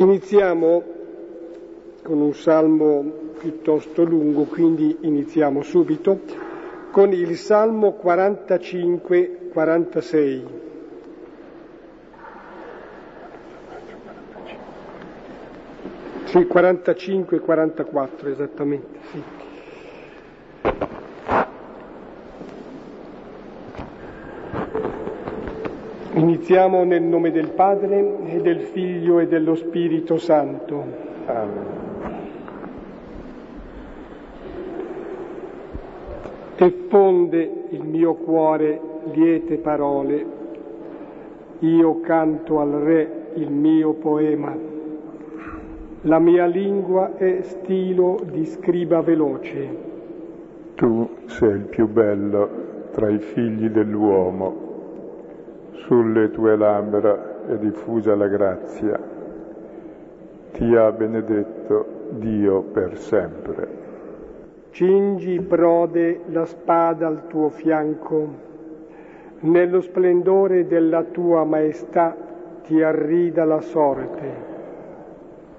Iniziamo con un salmo piuttosto lungo, quindi iniziamo subito con il salmo 45-46. Sì, 45-44 esattamente, sì. Iniziamo nel nome del Padre e del Figlio e dello Spirito Santo. Amen. Fonde il mio cuore liete parole, io canto al Re il mio poema. La mia lingua è stilo di scriba veloce. Tu sei il più bello tra i figli dell'uomo sulle tue labbra è diffusa la grazia. Ti ha benedetto Dio per sempre. Cingi prode la spada al tuo fianco, nello splendore della tua maestà ti arrida la sorte.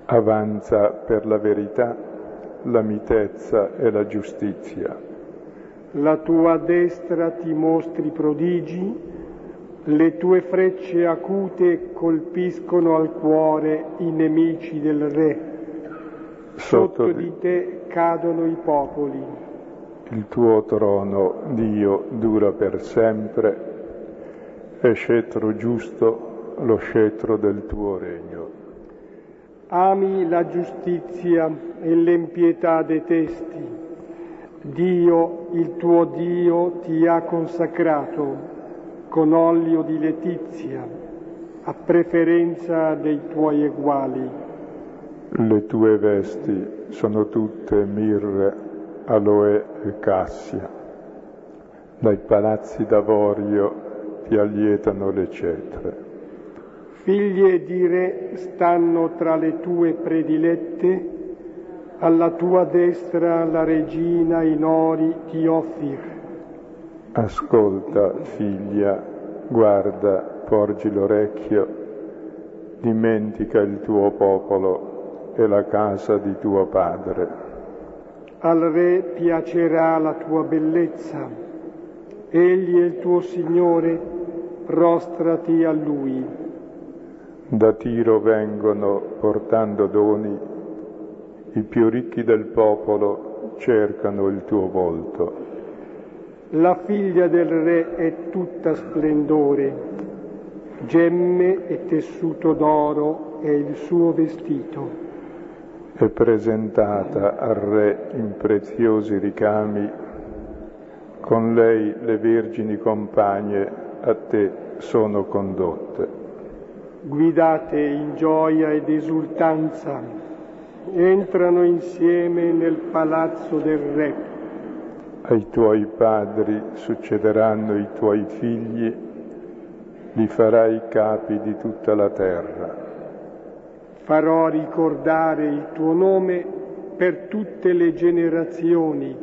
Avanza per la verità, la mitezza e la giustizia. La tua destra ti mostri prodigi, le tue frecce acute colpiscono al cuore i nemici del Re. Sotto, Sotto di te cadono i popoli. Il tuo trono, Dio, dura per sempre, è scettro giusto lo scettro del tuo regno. Ami la giustizia e l'empietà detesti. Dio, il tuo Dio, ti ha consacrato con olio di letizia, a preferenza dei tuoi eguali. Le tue vesti sono tutte mirre, aloe e cassia. Dai palazzi d'avorio ti allietano le cetre. Figlie di re stanno tra le tue predilette, alla tua destra la regina in ori ti offre Ascolta, figlia, guarda, porgi l'orecchio, dimentica il tuo popolo e la casa di tuo padre. Al re piacerà la tua bellezza, egli è il tuo Signore, prostrati a lui. Da Tiro vengono portando doni, i più ricchi del popolo cercano il tuo volto. La figlia del re è tutta splendore, gemme e tessuto d'oro è il suo vestito. È presentata al re in preziosi ricami, con lei le vergini compagne a te sono condotte. Guidate in gioia ed esultanza, entrano insieme nel palazzo del re ai tuoi padri succederanno i tuoi figli, li farai capi di tutta la terra. Farò ricordare il tuo nome per tutte le generazioni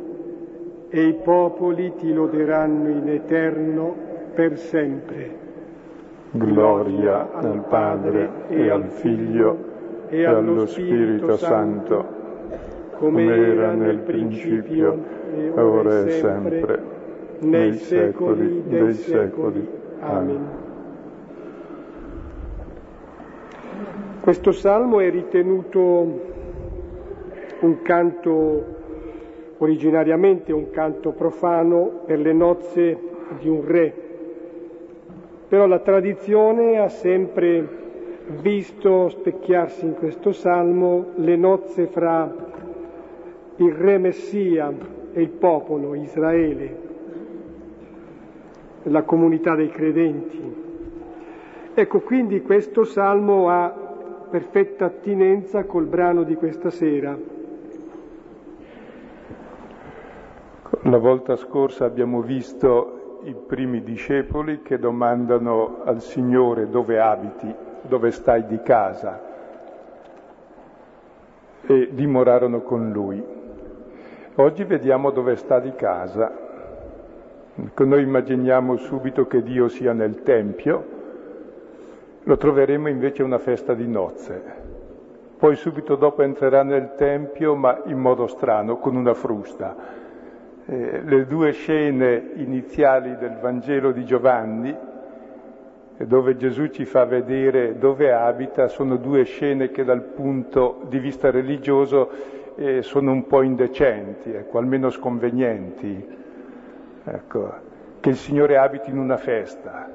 e i popoli ti loderanno in eterno per sempre. Gloria al Padre e al Figlio e allo Spirito Santo, come era nel principio e ora e sempre, nei secoli dei secoli. Amen. Questo salmo è ritenuto un canto, originariamente un canto profano per le nozze di un re, però la tradizione ha sempre visto specchiarsi in questo salmo le nozze fra il re Messia e il popolo, Israele, la comunità dei credenti. Ecco, quindi questo salmo ha perfetta attinenza col brano di questa sera. La volta scorsa abbiamo visto i primi discepoli che domandano al Signore dove abiti, dove stai di casa e dimorarono con lui. Oggi vediamo dove sta di casa. Noi immaginiamo subito che Dio sia nel Tempio, lo troveremo invece una festa di nozze. poi subito dopo entrerà nel Tempio, ma in modo strano, con una frusta. Eh, le due scene iniziali del Vangelo di Giovanni, dove Gesù ci fa vedere dove abita, sono due scene che dal punto di vista religioso eh, sono un po' indecenti, ecco, almeno sconvenienti. Ecco, che il Signore abiti in una festa,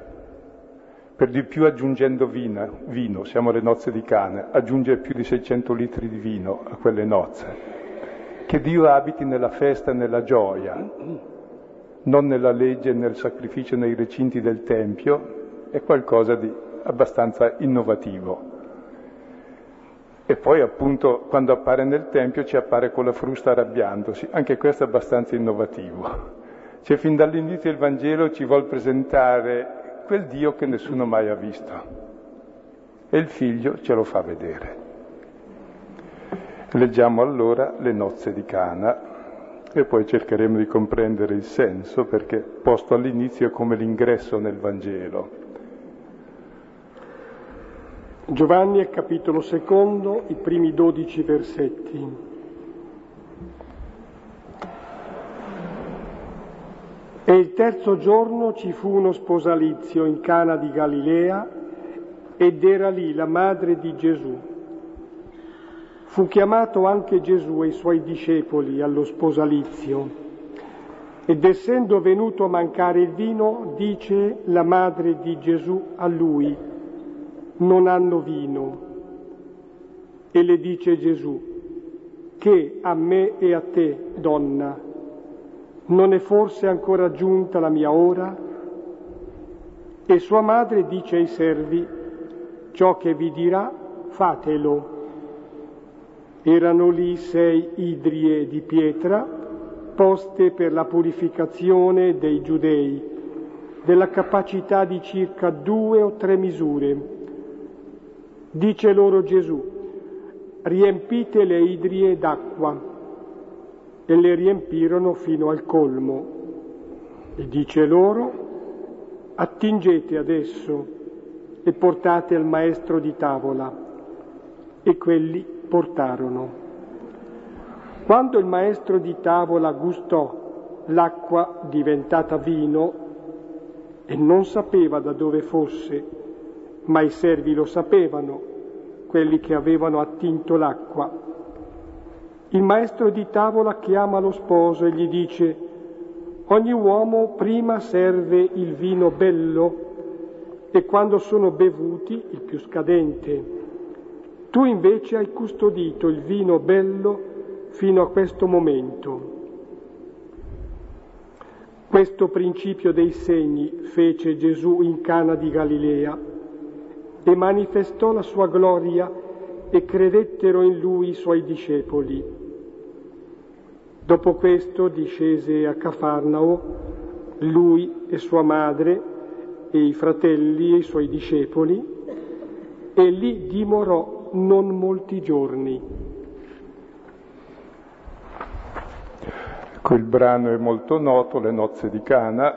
per di più aggiungendo vino, vino, siamo alle nozze di Cana, aggiunge più di 600 litri di vino a quelle nozze. Che Dio abiti nella festa e nella gioia, non nella legge, nel sacrificio, nei recinti del Tempio, è qualcosa di abbastanza innovativo. E poi appunto quando appare nel Tempio ci appare con la frusta arrabbiandosi, anche questo è abbastanza innovativo. Cioè fin dall'inizio il Vangelo ci vuole presentare quel Dio che nessuno mai ha visto e il figlio ce lo fa vedere. Leggiamo allora le nozze di Cana e poi cercheremo di comprendere il senso perché posto all'inizio è come l'ingresso nel Vangelo. Giovanni è capitolo secondo, i primi dodici versetti. E il terzo giorno ci fu uno sposalizio in Cana di Galilea ed era lì la madre di Gesù. Fu chiamato anche Gesù e i suoi discepoli allo sposalizio. Ed essendo venuto a mancare il vino, dice la madre di Gesù a lui, non hanno vino. E le dice Gesù, che a me e a te, donna, non è forse ancora giunta la mia ora? E sua madre dice ai servi, ciò che vi dirà, fatelo. Erano lì sei idrie di pietra poste per la purificazione dei giudei, della capacità di circa due o tre misure Dice loro Gesù, riempite le idrie d'acqua e le riempirono fino al colmo. E dice loro, attingete adesso e portate al maestro di tavola. E quelli portarono. Quando il maestro di tavola gustò l'acqua diventata vino e non sapeva da dove fosse, ma i servi lo sapevano, quelli che avevano attinto l'acqua. Il maestro di tavola chiama lo sposo e gli dice, ogni uomo prima serve il vino bello e quando sono bevuti il più scadente. Tu invece hai custodito il vino bello fino a questo momento. Questo principio dei segni fece Gesù in Cana di Galilea e manifestò la sua gloria e credettero in lui i suoi discepoli. Dopo questo discese a Cafarnao lui e sua madre e i fratelli e i suoi discepoli e lì dimorò non molti giorni. Quel brano è molto noto, Le nozze di Cana,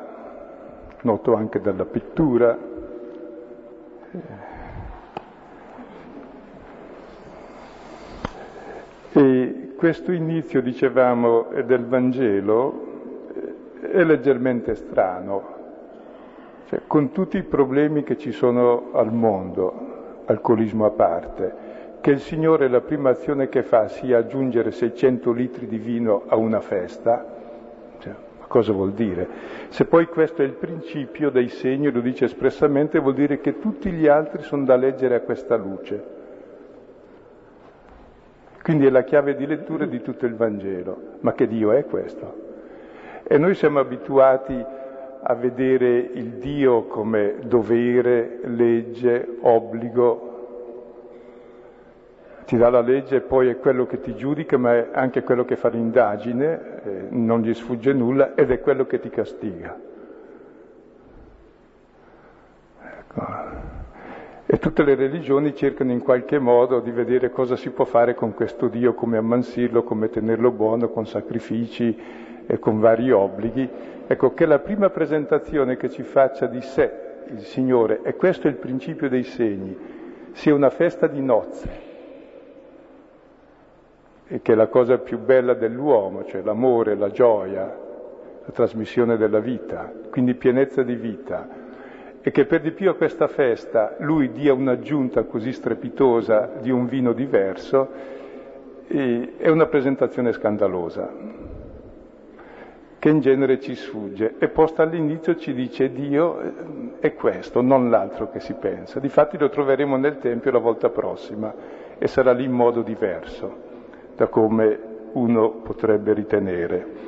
noto anche dalla pittura. E questo inizio, dicevamo, del Vangelo è leggermente strano, cioè, con tutti i problemi che ci sono al mondo, alcolismo a parte, che il Signore la prima azione che fa sia aggiungere 600 litri di vino a una festa, cioè, cosa vuol dire? Se poi questo è il principio dei segni, lo dice espressamente, vuol dire che tutti gli altri sono da leggere a questa luce. Quindi è la chiave di lettura di tutto il Vangelo. Ma che Dio è questo? E noi siamo abituati a vedere il Dio come dovere, legge, obbligo. Ti dà la legge e poi è quello che ti giudica, ma è anche quello che fa l'indagine, eh, non gli sfugge nulla ed è quello che ti castiga. Ecco. E tutte le religioni cercano in qualche modo di vedere cosa si può fare con questo Dio, come ammansirlo, come tenerlo buono, con sacrifici e con vari obblighi. Ecco, che la prima presentazione che ci faccia di sé il Signore, e questo è il principio dei segni, sia una festa di nozze. e che è la cosa più bella dell'uomo, cioè l'amore, la gioia, la trasmissione della vita, quindi pienezza di vita, e che per di più a questa festa lui dia un'aggiunta così strepitosa di un vino diverso, è una presentazione scandalosa, che in genere ci sfugge, e posta all'inizio ci dice Dio eh, è questo, non l'altro che si pensa. Difatti lo troveremo nel Tempio la volta prossima e sarà lì in modo diverso da come uno potrebbe ritenere.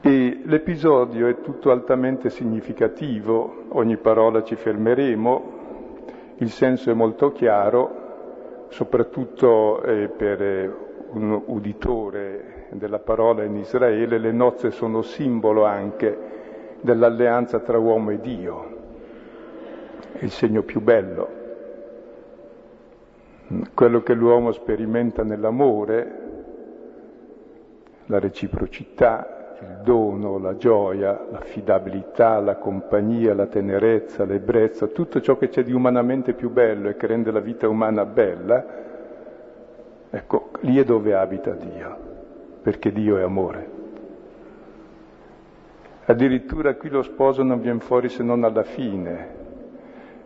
E l'episodio è tutto altamente significativo, ogni parola ci fermeremo, il senso è molto chiaro, soprattutto eh, per un uditore della parola in Israele, le nozze sono simbolo anche dell'alleanza tra uomo e Dio, è il segno più bello. Quello che l'uomo sperimenta nell'amore, la reciprocità, il dono, la gioia, l'affidabilità, la compagnia, la tenerezza, l'ebbrezza, tutto ciò che c'è di umanamente più bello e che rende la vita umana bella, ecco, lì è dove abita Dio, perché Dio è amore. Addirittura qui lo sposo non viene fuori se non alla fine,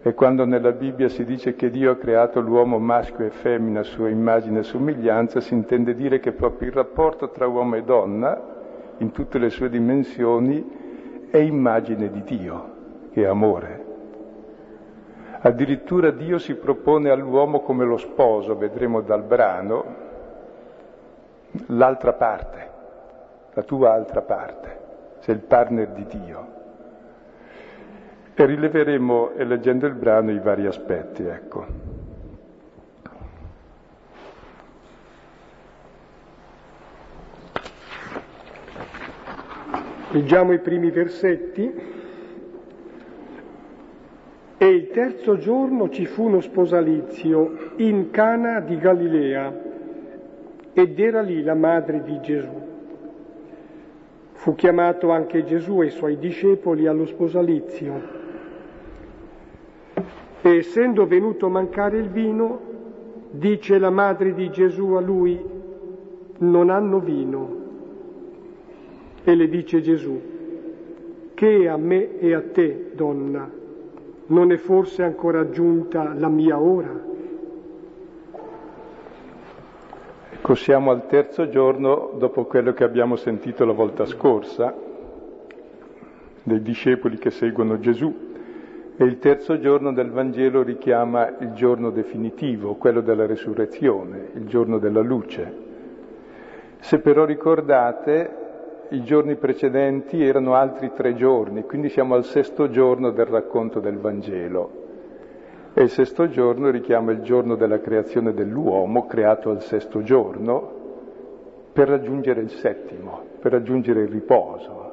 e quando nella Bibbia si dice che Dio ha creato l'uomo maschio e femmina a sua immagine e somiglianza, si intende dire che proprio il rapporto tra uomo e donna, in tutte le sue dimensioni, è immagine di Dio, che è amore. Addirittura Dio si propone all'uomo come lo sposo, vedremo dal brano, l'altra parte, la tua altra parte, sei il partner di Dio. E rileveremo, leggendo il brano, i vari aspetti, ecco. Leggiamo i primi versetti. E il terzo giorno ci fu uno sposalizio in Cana di Galilea ed era lì la madre di Gesù. Fu chiamato anche Gesù e i suoi discepoli allo sposalizio e essendo venuto a mancare il vino, dice la madre di Gesù a lui, non hanno vino. E le dice Gesù, che a me e a te, donna, non è forse ancora giunta la mia ora? Ecco, siamo al terzo giorno dopo quello che abbiamo sentito la volta scorsa, dei discepoli che seguono Gesù. E il terzo giorno del Vangelo richiama il giorno definitivo, quello della resurrezione, il giorno della luce. Se però ricordate, i giorni precedenti erano altri tre giorni, quindi siamo al sesto giorno del racconto del Vangelo. E il sesto giorno richiama il giorno della creazione dell'uomo, creato al sesto giorno, per raggiungere il settimo, per raggiungere il riposo.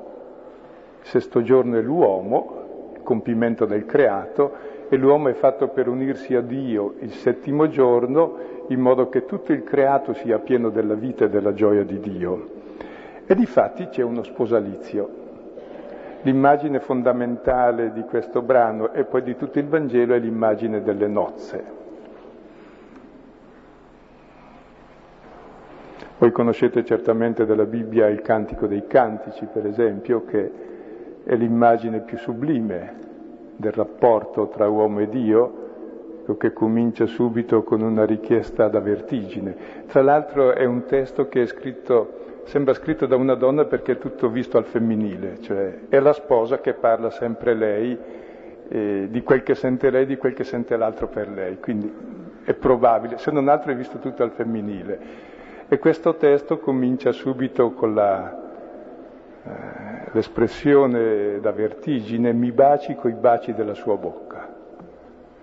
Il sesto giorno è l'uomo, compimento del creato e l'uomo è fatto per unirsi a Dio il settimo giorno in modo che tutto il creato sia pieno della vita e della gioia di Dio. E di fatti c'è uno sposalizio. L'immagine fondamentale di questo brano e poi di tutto il Vangelo è l'immagine delle nozze. Voi conoscete certamente dalla Bibbia il Cantico dei Cantici, per esempio, che è l'immagine più sublime del rapporto tra uomo e Dio, che comincia subito con una richiesta da vertigine. Tra l'altro è un testo che è scritto, sembra scritto da una donna perché è tutto visto al femminile, cioè è la sposa che parla sempre lei eh, di quel che sente lei, di quel che sente l'altro per lei, quindi è probabile, se non altro è visto tutto al femminile. E questo testo comincia subito con la, eh, l'espressione da vertigine, mi baci coi baci della sua bocca.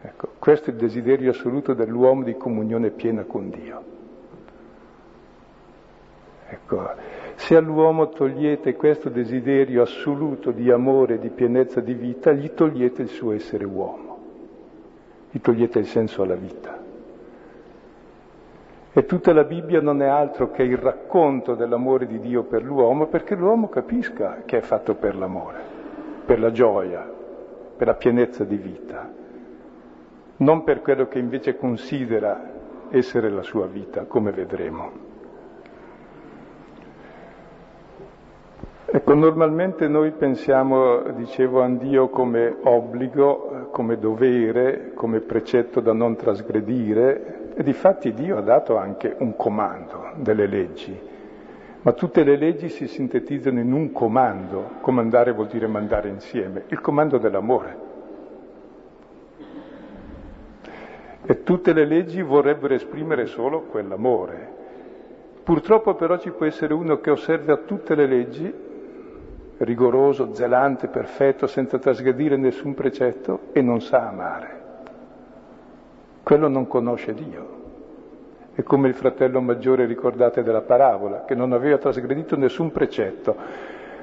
Ecco, questo è il desiderio assoluto dell'uomo di comunione piena con Dio. Ecco, se all'uomo togliete questo desiderio assoluto di amore, di pienezza di vita, gli togliete il suo essere uomo, gli togliete il senso alla vita. E tutta la Bibbia non è altro che il racconto dell'amore di Dio per l'uomo, perché l'uomo capisca che è fatto per l'amore, per la gioia, per la pienezza di vita, non per quello che invece considera essere la sua vita, come vedremo. Ecco, normalmente noi pensiamo, dicevo, a Dio come obbligo, come dovere, come precetto da non trasgredire, e di fatti Dio ha dato anche un comando delle leggi, ma tutte le leggi si sintetizzano in un comando, comandare vuol dire mandare insieme, il comando dell'amore. E tutte le leggi vorrebbero esprimere solo quell'amore. Purtroppo però ci può essere uno che osserva tutte le leggi rigoroso, zelante, perfetto, senza trasgredire nessun precetto e non sa amare. Quello non conosce Dio. È come il fratello maggiore, ricordate della parabola, che non aveva trasgredito nessun precetto,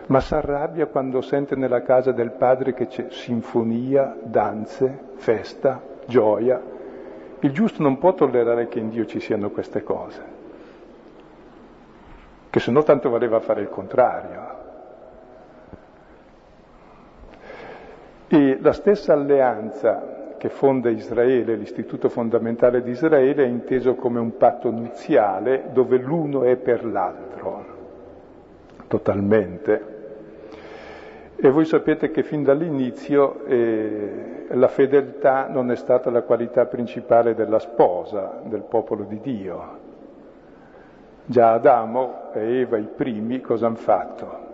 ma si arrabbia quando sente nella casa del padre che c'è sinfonia, danze, festa, gioia. Il giusto non può tollerare che in Dio ci siano queste cose, che se no tanto valeva fare il contrario. E la stessa alleanza che fonda Israele, l'istituto fondamentale di Israele, è inteso come un patto nuziale dove l'uno è per l'altro, totalmente. E voi sapete che fin dall'inizio eh, la fedeltà non è stata la qualità principale della sposa, del popolo di Dio. Già Adamo e Eva, i primi, cosa hanno fatto?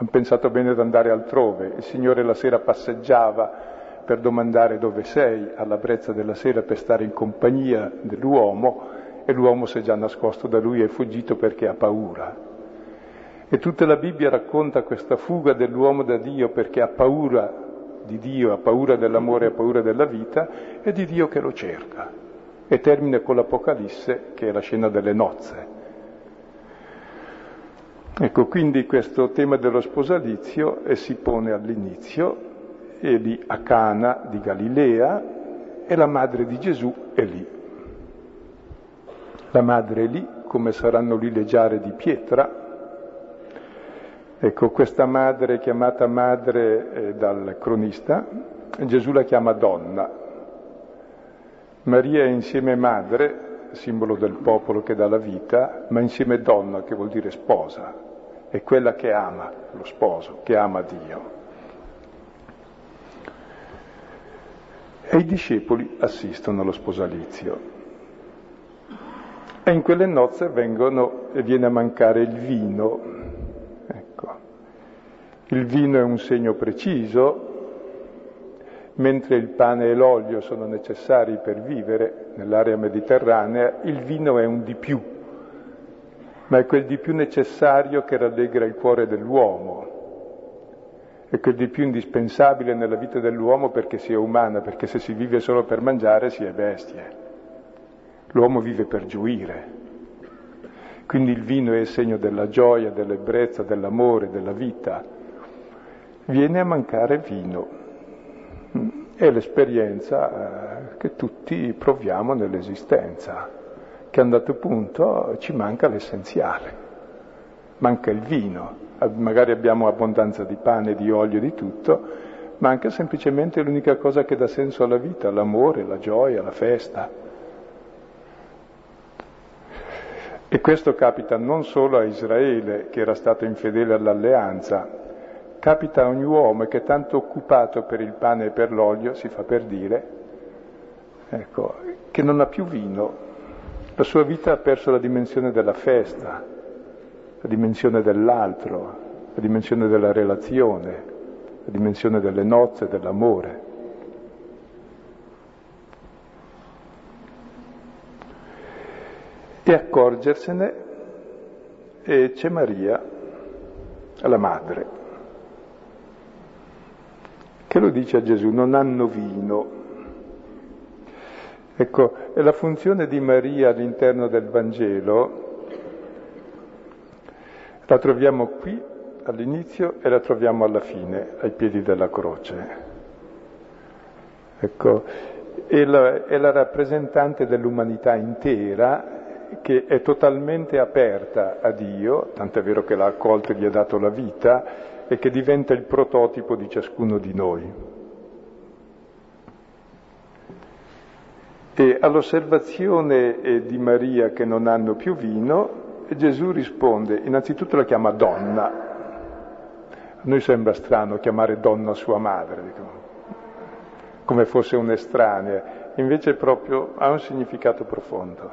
Hanno pensato bene di andare altrove. Il Signore la sera passeggiava per domandare dove sei, alla brezza della sera per stare in compagnia dell'uomo e l'uomo si è già nascosto da lui e è fuggito perché ha paura. E tutta la Bibbia racconta questa fuga dell'uomo da Dio perché ha paura di Dio, ha paura dell'amore, ha paura della vita e di Dio che lo cerca. E termina con l'Apocalisse, che è la scena delle nozze Ecco, quindi questo tema dello sposalizio e si pone all'inizio, è lì a Cana di Galilea e la madre di Gesù è lì. La madre è lì, come saranno lì le giare di pietra. Ecco, questa madre chiamata madre eh, dal cronista, Gesù la chiama donna. Maria è insieme madre, simbolo del popolo che dà la vita, ma insieme donna, che vuol dire sposa, è quella che ama lo sposo, che ama Dio. E i discepoli assistono allo sposalizio. E in quelle nozze vengono, viene a mancare il vino. Ecco. Il vino è un segno preciso, mentre il pane e l'olio sono necessari per vivere nell'area mediterranea, il vino è un di più, ma è quel di più necessario che rallegra il cuore dell'uomo, è quel di più indispensabile nella vita dell'uomo perché sia umana, perché se si vive solo per mangiare si è bestie. L'uomo vive per gioire. Quindi il vino è il segno della gioia, dell'ebbrezza, dell'amore, della vita. Viene a mancare vino. È l'esperienza eh, che tutti proviamo nell'esistenza che a un dato punto ci manca l'essenziale, manca il vino, magari abbiamo abbondanza di pane, di olio, di tutto, manca semplicemente l'unica cosa che dà senso alla vita, l'amore, la gioia, la festa. E questo capita non solo a Israele, che era stato infedele all'alleanza, capita a ogni uomo che è tanto occupato per il pane e per l'olio, si fa per dire, ecco, che non ha più vino, la sua vita ha perso la dimensione della festa, la dimensione dell'altro, la dimensione della relazione, la dimensione delle nozze, dell'amore. E accorgersene e c'è Maria, la madre, che lo dice a Gesù, non hanno vino. Ecco, la funzione di Maria all'interno del Vangelo la troviamo qui all'inizio e la troviamo alla fine, ai piedi della croce. Ecco, è la, è la rappresentante dell'umanità intera che è totalmente aperta a Dio, tant'è vero che l'ha accolto e gli ha dato la vita, e che diventa il prototipo di ciascuno di noi. E all'osservazione eh, di Maria che non hanno più vino, Gesù risponde, innanzitutto la chiama donna. A noi sembra strano chiamare donna sua madre, come fosse un'estranea, invece proprio ha un significato profondo.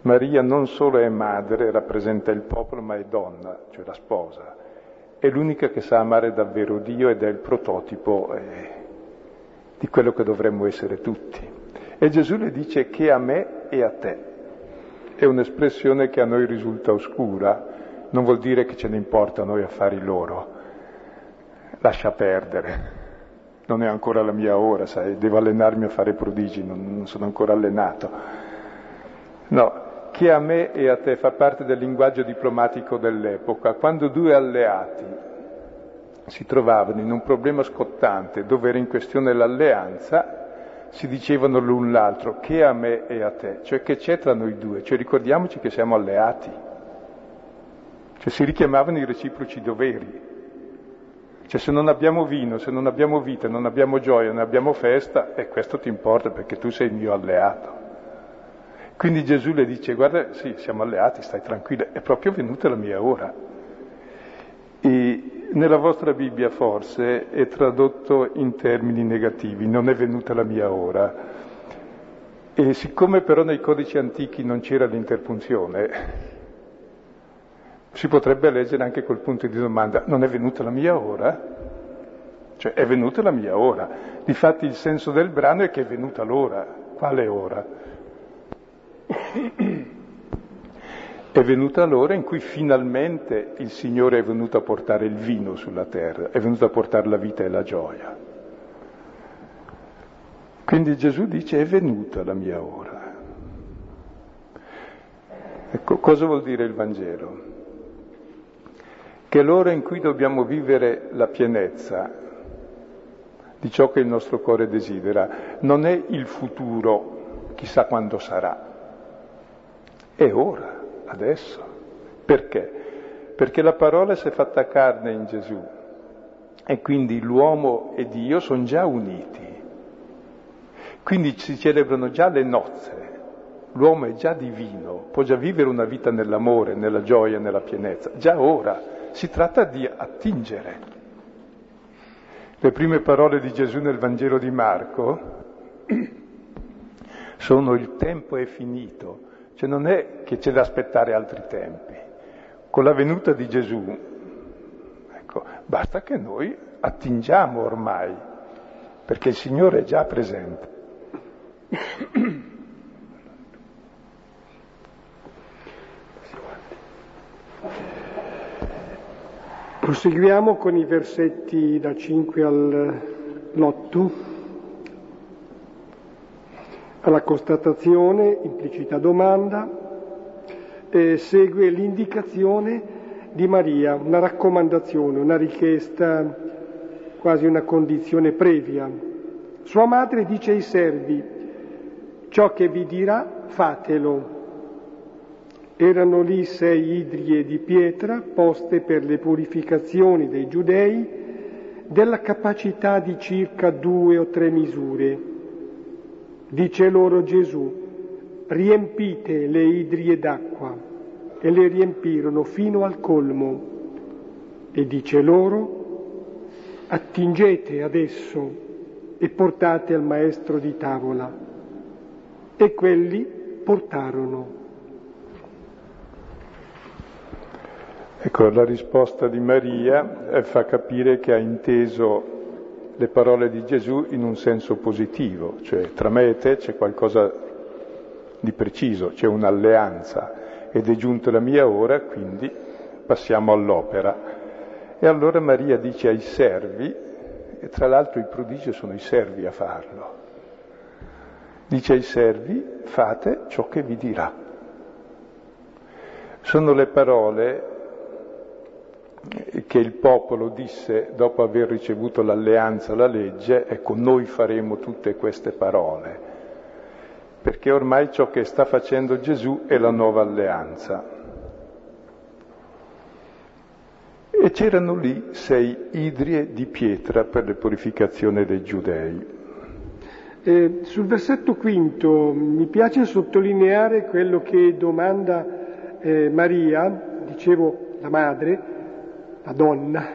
Maria non solo è madre, rappresenta il popolo, ma è donna, cioè la sposa. È l'unica che sa amare davvero Dio ed è il prototipo eh, di quello che dovremmo essere tutti. E Gesù le dice che a me e a te. È un'espressione che a noi risulta oscura, non vuol dire che ce ne importa a noi affari loro. Lascia perdere. Non è ancora la mia ora, sai, devo allenarmi a fare prodigi, non, non sono ancora allenato. No, che a me e a te fa parte del linguaggio diplomatico dell'epoca, quando due alleati si trovavano in un problema scottante dove era in questione l'alleanza, si dicevano l'un l'altro che a me e a te, cioè che c'è tra noi due, cioè ricordiamoci che siamo alleati, cioè si richiamavano i reciproci doveri, cioè se non abbiamo vino, se non abbiamo vita, non abbiamo gioia, non abbiamo festa, e questo ti importa perché tu sei il mio alleato. Quindi Gesù le dice, guarda, sì, siamo alleati, stai tranquilla, è proprio venuta la mia ora. E nella vostra Bibbia forse è tradotto in termini negativi, non è venuta la mia ora. E siccome però nei codici antichi non c'era l'interpunzione, si potrebbe leggere anche col punto di domanda, non è venuta la mia ora? Cioè è venuta la mia ora. Difatti il senso del brano è che è venuta l'ora. Quale ora? È venuta l'ora in cui finalmente il Signore è venuto a portare il vino sulla terra, è venuto a portare la vita e la gioia. Quindi Gesù dice è venuta la mia ora. Ecco, cosa vuol dire il Vangelo? Che l'ora in cui dobbiamo vivere la pienezza di ciò che il nostro cuore desidera non è il futuro, chissà quando sarà, è ora, adesso. Perché? Perché la parola si è fatta carne in Gesù e quindi l'uomo e Dio sono già uniti. Quindi si celebrano già le nozze, l'uomo è già divino, può già vivere una vita nell'amore, nella gioia, nella pienezza. Già ora si tratta di attingere. Le prime parole di Gesù nel Vangelo di Marco sono il tempo è finito, cioè non è che c'è da aspettare altri tempi. Con la venuta di Gesù, ecco, basta che noi attingiamo ormai, perché il Signore è già presente. Proseguiamo con i versetti da 5 all'8 alla constatazione, implicita domanda, eh, segue l'indicazione di Maria, una raccomandazione, una richiesta, quasi una condizione previa. Sua madre dice ai servi, ciò che vi dirà fatelo. Erano lì sei idrie di pietra poste per le purificazioni dei giudei della capacità di circa due o tre misure Dice loro Gesù, riempite le idrie d'acqua e le riempirono fino al colmo. E dice loro, attingete adesso e portate al maestro di tavola. E quelli portarono. Ecco, la risposta di Maria eh, fa capire che ha inteso le parole di Gesù in un senso positivo, cioè tra me e te c'è qualcosa di preciso, c'è un'alleanza ed è giunta la mia ora, quindi passiamo all'opera. E allora Maria dice ai servi, e tra l'altro il prodigio sono i servi a farlo, dice ai servi fate ciò che vi dirà. Sono le parole che il popolo disse dopo aver ricevuto l'alleanza, la legge, ecco noi faremo tutte queste parole, perché ormai ciò che sta facendo Gesù è la nuova alleanza. E c'erano lì sei idrie di pietra per le purificazioni dei giudei. Eh, sul versetto quinto mi piace sottolineare quello che domanda eh, Maria, dicevo la madre, la donna,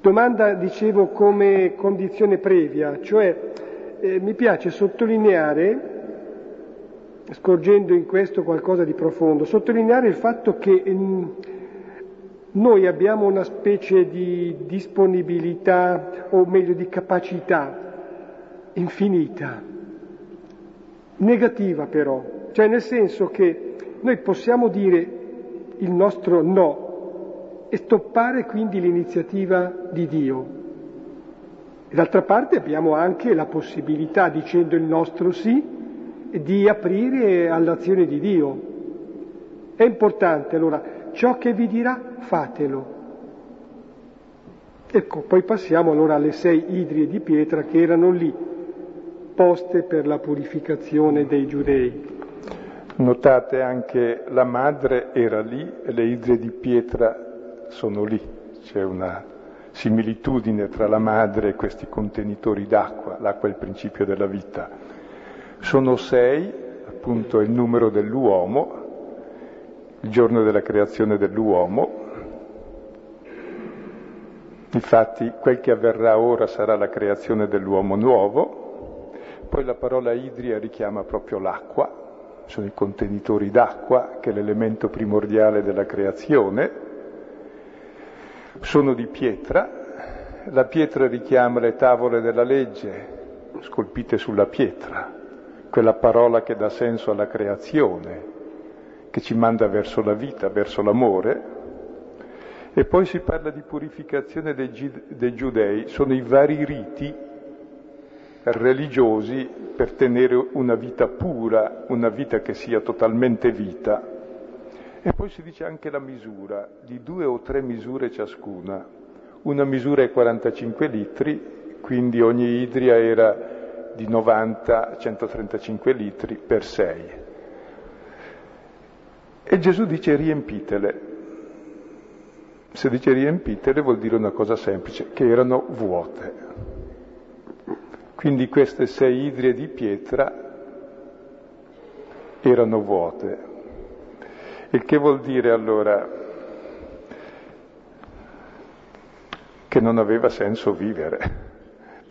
domanda, dicevo, come condizione previa, cioè eh, mi piace sottolineare scorgendo in questo qualcosa di profondo, sottolineare il fatto che mm, noi abbiamo una specie di disponibilità, o meglio di capacità infinita, negativa però, cioè nel senso che noi possiamo dire il nostro no e stoppare quindi l'iniziativa di Dio. D'altra parte abbiamo anche la possibilità, dicendo il nostro sì, di aprire all'azione di Dio. È importante allora, ciò che vi dirà, fatelo. Ecco, poi passiamo allora alle sei idrie di pietra che erano lì, poste per la purificazione dei giudei. Notate anche la madre era lì le idrie di pietra sono lì. C'è una similitudine tra la madre e questi contenitori d'acqua. L'acqua è il principio della vita. Sono sei, appunto, il numero dell'uomo, il giorno della creazione dell'uomo. Infatti quel che avverrà ora sarà la creazione dell'uomo nuovo. Poi la parola idria richiama proprio l'acqua, sono i contenitori d'acqua, che è l'elemento primordiale della creazione. Sono di pietra, la pietra richiama le tavole della legge, scolpite sulla pietra, quella parola che dà senso alla creazione, che ci manda verso la vita, verso l'amore. E poi si parla di purificazione dei, dei giudei, sono i vari riti religiosi per tenere una vita pura, una vita che sia totalmente vita. E poi si dice anche la misura, di due o tre misure ciascuna. Una misura è 45 litri, quindi ogni idria era di 90-135 litri per 6. E Gesù dice riempitele. Se dice riempitele vuol dire una cosa semplice, che erano vuote. Quindi queste sei idrie di pietra erano vuote. Il che vuol dire allora che non aveva senso vivere,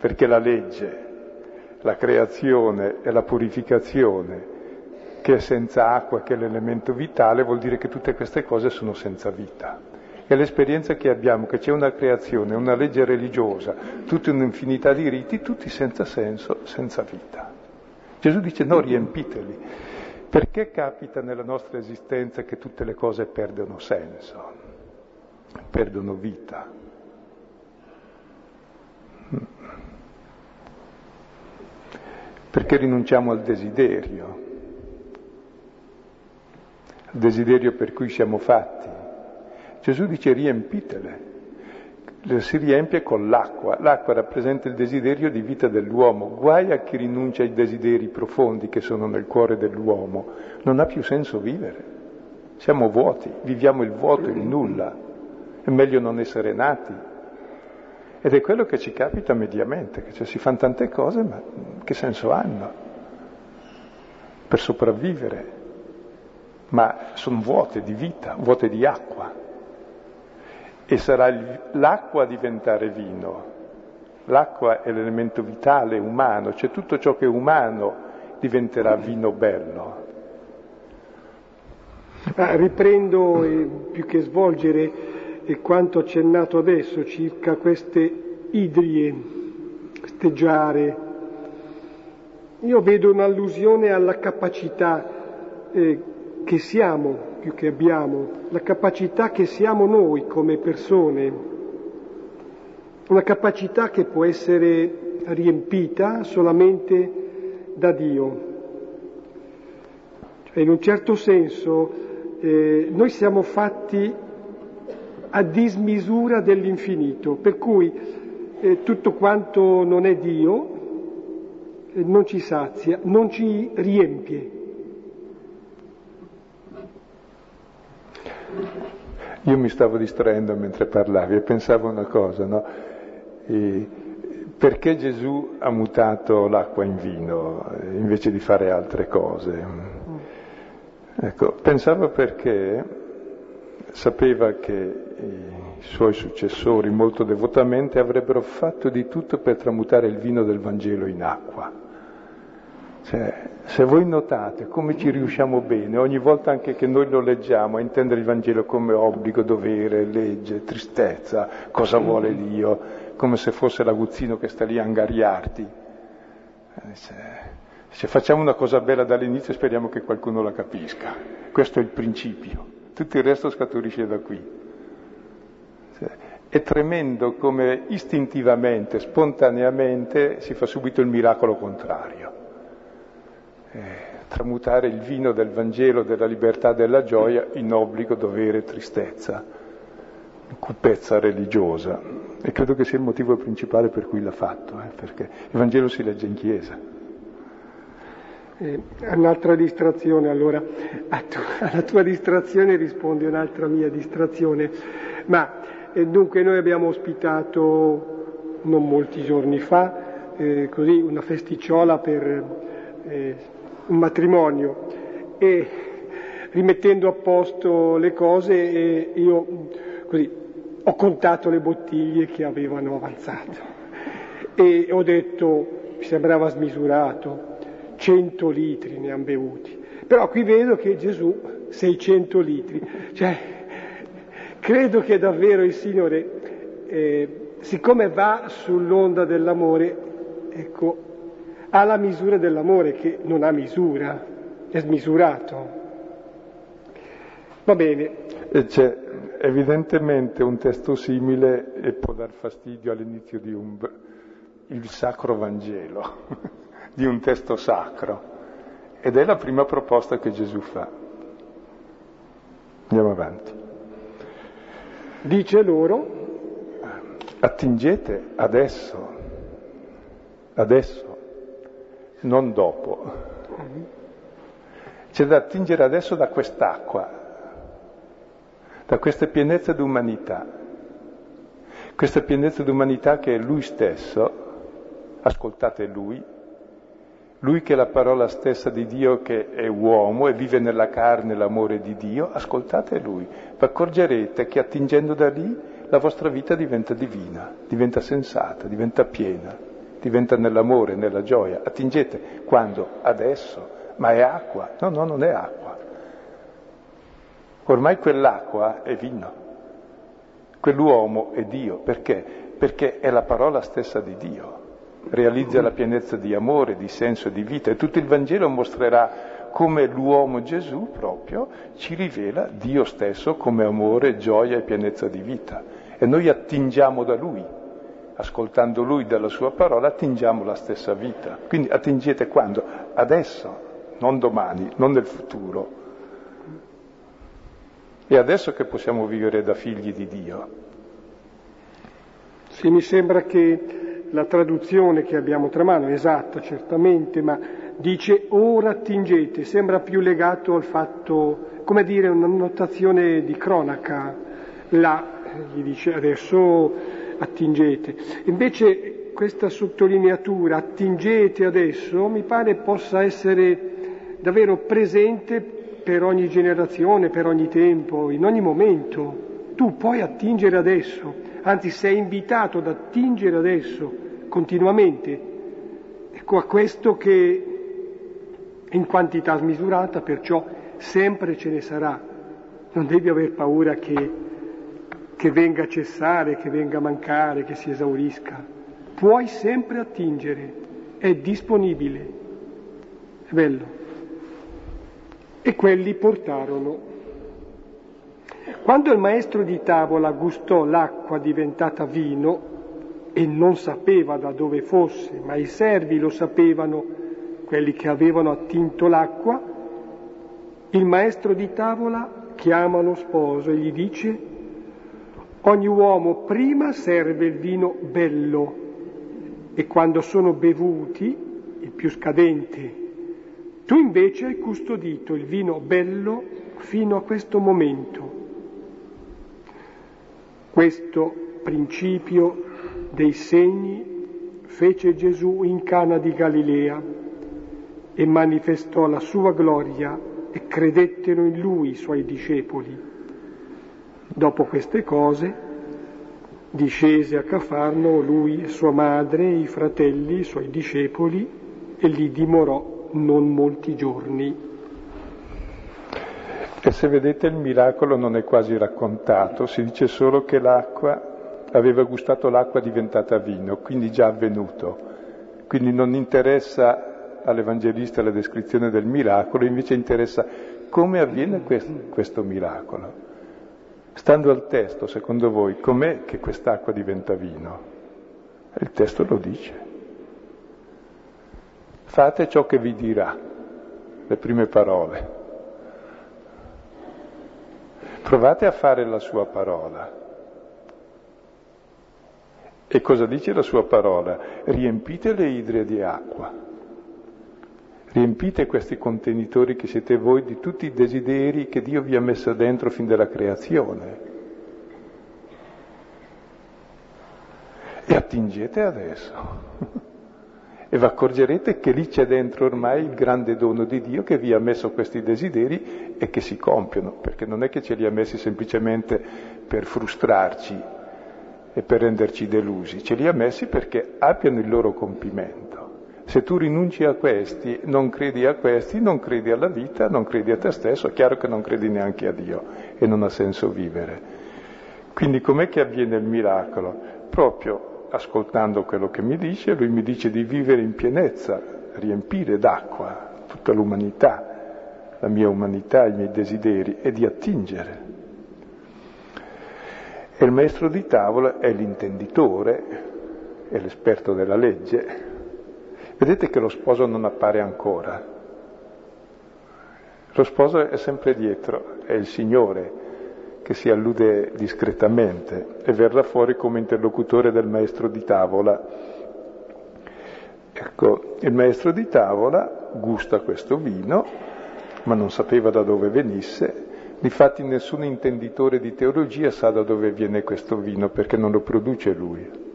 perché la legge, la creazione e la purificazione, che è senza acqua, che è l'elemento vitale, vuol dire che tutte queste cose sono senza vita è l'esperienza che abbiamo, che c'è una creazione, una legge religiosa, tutta un'infinità di riti, tutti senza senso, senza vita. Gesù dice no, riempiteli. Perché capita nella nostra esistenza che tutte le cose perdono senso, perdono vita? Perché rinunciamo al desiderio, al desiderio per cui siamo fatti. Gesù dice riempitele. Si riempie con l'acqua. L'acqua rappresenta il desiderio di vita dell'uomo. Guai a chi rinuncia ai desideri profondi che sono nel cuore dell'uomo. Non ha più senso vivere. Siamo vuoti, viviamo il vuoto, il nulla. È meglio non essere nati. Ed è quello che ci capita mediamente, che cioè si fanno tante cose, ma che senso hanno? Per sopravvivere. Ma sono vuote di vita, vuote di acqua e sarà l'acqua a diventare vino. L'acqua è l'elemento vitale, umano, cioè tutto ciò che è umano diventerà vino bello. Ah, riprendo eh, più che svolgere eh, quanto accennato adesso circa queste idrie, queste giare. Io vedo un'allusione alla capacità eh, che siamo più che abbiamo, la capacità che siamo noi come persone, una capacità che può essere riempita solamente da Dio. Cioè, in un certo senso eh, noi siamo fatti a dismisura dell'infinito, per cui eh, tutto quanto non è Dio eh, non ci sazia, non ci riempie. Io mi stavo distraendo mentre parlavi e pensavo una cosa, no? E perché Gesù ha mutato l'acqua in vino eh, invece di fare altre cose? Ecco, pensava perché sapeva che i suoi successori molto devotamente avrebbero fatto di tutto per tramutare il vino del Vangelo in acqua. Cioè, se voi notate come ci riusciamo bene, ogni volta anche che noi lo leggiamo, a intendere il Vangelo come obbligo, dovere, legge, tristezza, cosa vuole Dio, come se fosse l'aguzzino che sta lì a angariarti. Se, se facciamo una cosa bella dall'inizio speriamo che qualcuno la capisca. Questo è il principio. Tutto il resto scaturisce da qui. È tremendo come istintivamente, spontaneamente si fa subito il miracolo contrario eh, tramutare il vino del Vangelo, della libertà, della gioia in obbligo, dovere, tristezza, cupezza religiosa. E credo che sia il motivo principale per cui l'ha fatto, eh, perché il Vangelo si legge in chiesa. Eh, un'altra distrazione, allora, tu, alla tua distrazione risponde un'altra mia distrazione. Ma eh, dunque noi abbiamo ospitato non molti giorni fa eh, così una festicciola per eh, un matrimonio e rimettendo a posto le cose io così, ho contato le bottiglie che avevano avanzato e ho detto, mi sembrava smisurato, 100 litri ne hanno bevuti. Però qui vedo che Gesù 600 litri, cioè credo che davvero il Signore, eh, siccome va sull'onda dell'amore, ecco, ha la misura dell'amore che non ha misura, è smisurato. Va bene. C'è evidentemente un testo simile e può dar fastidio all'inizio di un, il Sacro Vangelo, di un testo sacro. Ed è la prima proposta che Gesù fa. Andiamo avanti. Dice loro, attingete adesso, adesso, non dopo. C'è da attingere adesso da quest'acqua, da questa pienezza d'umanità, questa pienezza d'umanità che è Lui stesso, ascoltate Lui, Lui che è la parola stessa di Dio che è uomo e vive nella carne l'amore di Dio, ascoltate Lui, vi accorgerete che attingendo da lì la vostra vita diventa divina, diventa sensata, diventa piena diventa nell'amore, nella gioia. Attingete quando? Adesso. Ma è acqua? No, no, non è acqua. Ormai quell'acqua è vino. Quell'uomo è Dio. Perché? Perché è la parola stessa di Dio. Realizza la pienezza di amore, di senso di vita. E tutto il Vangelo mostrerà come l'uomo Gesù proprio ci rivela Dio stesso come amore, gioia e pienezza di vita. E noi attingiamo da Lui ascoltando Lui dalla sua parola, attingiamo la stessa vita. Quindi attingete quando? Adesso, non domani, non nel futuro. È adesso che possiamo vivere da figli di Dio. Sì, mi sembra che la traduzione che abbiamo tra mano è esatta, certamente, ma dice ora attingete, sembra più legato al fatto, come dire, una notazione di cronaca. Là, gli dice adesso attingete. Invece questa sottolineatura, attingete adesso, mi pare possa essere davvero presente per ogni generazione, per ogni tempo, in ogni momento. Tu puoi attingere adesso, anzi sei invitato ad attingere adesso, continuamente. Ecco a questo che in quantità smisurata, perciò sempre ce ne sarà. Non devi aver paura che che venga a cessare, che venga a mancare, che si esaurisca. Puoi sempre attingere, è disponibile. È bello. E quelli portarono. Quando il maestro di tavola gustò l'acqua diventata vino e non sapeva da dove fosse, ma i servi lo sapevano, quelli che avevano attinto l'acqua, il maestro di tavola chiama lo sposo e gli dice Ogni uomo prima serve il vino bello e quando sono bevuti, il più scadente, tu invece hai custodito il vino bello fino a questo momento. Questo principio dei segni fece Gesù in Cana di Galilea e manifestò la sua gloria e credettero in lui i suoi discepoli. Dopo queste cose discese a Cafarno lui sua madre, i fratelli, i suoi discepoli e lì dimorò non molti giorni. E se vedete il miracolo non è quasi raccontato, si dice solo che l'acqua aveva gustato l'acqua diventata vino, quindi già avvenuto. Quindi non interessa all'Evangelista la descrizione del miracolo, invece interessa come avviene questo, questo miracolo. Stando al testo, secondo voi, com'è che quest'acqua diventa vino? Il testo lo dice. Fate ciò che vi dirà, le prime parole. Provate a fare la sua parola. E cosa dice la sua parola? Riempite le idre di acqua. Riempite questi contenitori che siete voi di tutti i desideri che Dio vi ha messo dentro fin dalla creazione. E attingete adesso. e vi accorgerete che lì c'è dentro ormai il grande dono di Dio che vi ha messo questi desideri e che si compiono, perché non è che ce li ha messi semplicemente per frustrarci, e per renderci delusi, ce li ha messi perché abbiano il loro compimento. Se tu rinunci a questi, non credi a questi, non credi alla vita, non credi a te stesso, è chiaro che non credi neanche a Dio e non ha senso vivere. Quindi com'è che avviene il miracolo? Proprio ascoltando quello che mi dice, lui mi dice di vivere in pienezza, riempire d'acqua tutta l'umanità, la mia umanità, i miei desideri e di attingere e il maestro di tavola è l'intenditore, è l'esperto della legge. Vedete che lo sposo non appare ancora. Lo sposo è sempre dietro, è il Signore che si allude discretamente e verrà fuori come interlocutore del maestro di tavola. Ecco, il maestro di tavola gusta questo vino, ma non sapeva da dove venisse, Difatti nessun intenditore di teologia sa da dove viene questo vino, perché non lo produce lui.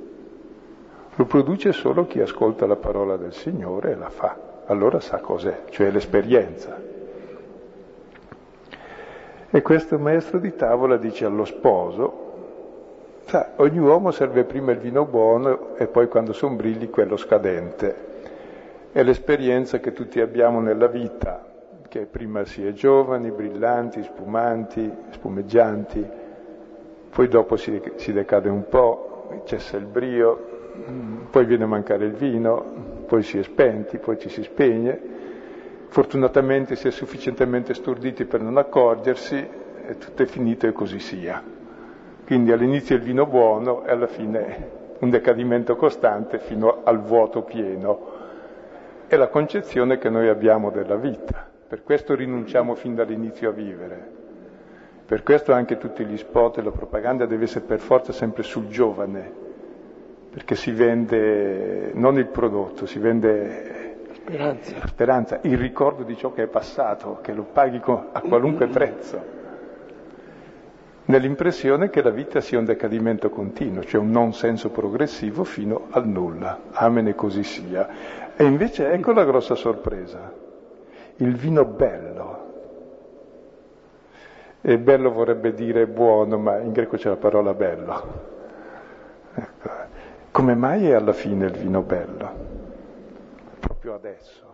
Lo produce solo chi ascolta la parola del Signore e la fa. Allora sa cos'è, cioè l'esperienza. E questo maestro di tavola dice allo sposo, sa, ogni uomo serve prima il vino buono e poi quando sono brilli quello scadente. È l'esperienza che tutti abbiamo nella vita, che prima si è giovani, brillanti, spumanti, spumeggianti, poi dopo si, si decade un po', cessa il brio, poi viene a mancare il vino, poi si è spenti, poi ci si spegne. Fortunatamente si è sufficientemente storditi per non accorgersi e tutto è finito e così sia. Quindi all'inizio il vino buono e alla fine un decadimento costante fino al vuoto pieno. È la concezione che noi abbiamo della vita. Per questo rinunciamo fin dall'inizio a vivere. Per questo anche tutti gli spot e la propaganda deve essere per forza sempre sul giovane, perché si vende non il prodotto, si vende speranza. la speranza, il ricordo di ciò che è passato, che lo paghi a qualunque prezzo, nell'impressione che la vita sia un decadimento continuo, cioè un non senso progressivo fino al nulla. Amen e così sia. E invece ecco la grossa sorpresa il vino bello. E bello vorrebbe dire buono, ma in greco c'è la parola bello. Ecco. Come mai è alla fine il vino bello? Proprio adesso.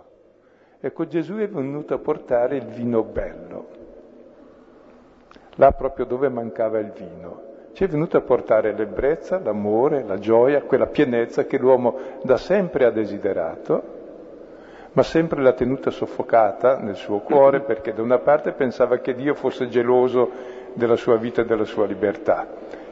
Ecco, Gesù è venuto a portare il vino bello, là proprio dove mancava il vino. Ci è venuto a portare l'ebbrezza, l'amore, la gioia, quella pienezza che l'uomo da sempre ha desiderato ma sempre l'ha tenuta soffocata nel suo cuore perché da una parte pensava che Dio fosse geloso della sua vita e della sua libertà,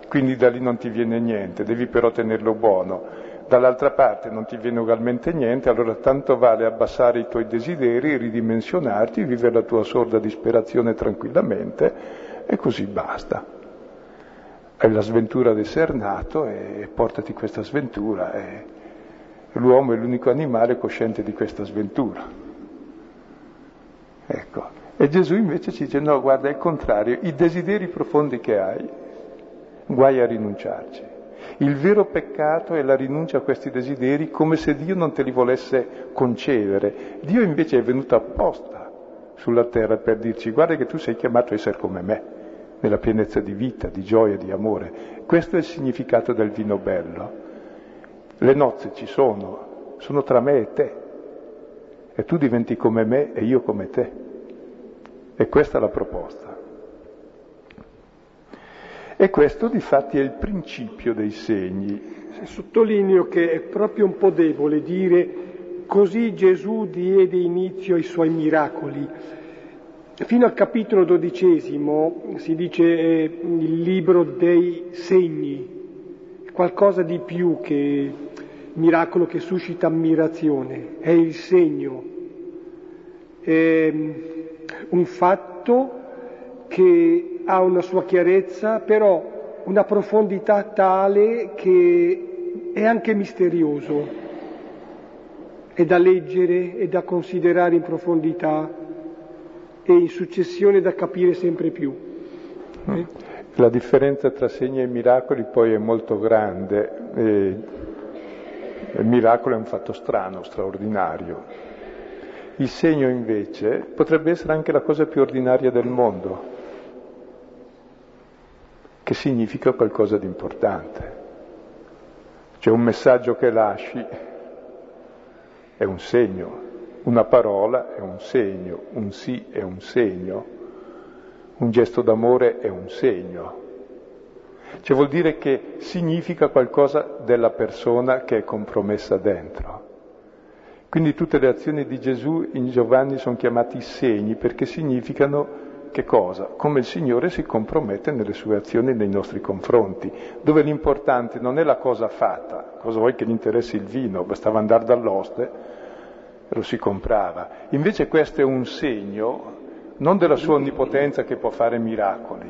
quindi da lì non ti viene niente, devi però tenerlo buono. Dall'altra parte non ti viene ugualmente niente, allora tanto vale abbassare i tuoi desideri, ridimensionarti, vivere la tua sorda disperazione tranquillamente e così basta. Hai la sventura di essere nato e portati questa sventura. E L'uomo è l'unico animale cosciente di questa sventura. Ecco. E Gesù invece ci dice, no, guarda, è il contrario, i desideri profondi che hai, guai a rinunciarci. Il vero peccato è la rinuncia a questi desideri come se Dio non te li volesse concedere. Dio invece è venuto apposta sulla terra per dirci guarda che tu sei chiamato a essere come me, nella pienezza di vita, di gioia, di amore. Questo è il significato del vino bello. Le nozze ci sono, sono tra me e te. E tu diventi come me e io come te. E questa è la proposta. E questo di fatti è il principio dei segni. Sottolineo che è proprio un po' debole dire così Gesù diede inizio ai suoi miracoli. Fino al capitolo dodicesimo si dice eh, il libro dei segni, qualcosa di più che miracolo che suscita ammirazione, è il segno, è un fatto che ha una sua chiarezza, però una profondità tale che è anche misterioso, è da leggere, è da considerare in profondità e in successione da capire sempre più. Eh? La differenza tra segni e miracoli poi è molto grande. E il miracolo è un fatto strano, straordinario. Il segno invece potrebbe essere anche la cosa più ordinaria del mondo che significa qualcosa di importante. C'è un messaggio che lasci, è un segno, una parola è un segno, un sì è un segno, un gesto d'amore è un segno. Cioè vuol dire che significa qualcosa della persona che è compromessa dentro. Quindi tutte le azioni di Gesù in Giovanni sono chiamati segni perché significano che cosa? Come il Signore si compromette nelle sue azioni nei nostri confronti, dove l'importante non è la cosa fatta, cosa vuoi che gli interessi il vino, bastava andare dall'oste e lo si comprava. Invece questo è un segno non della sua onnipotenza che può fare miracoli,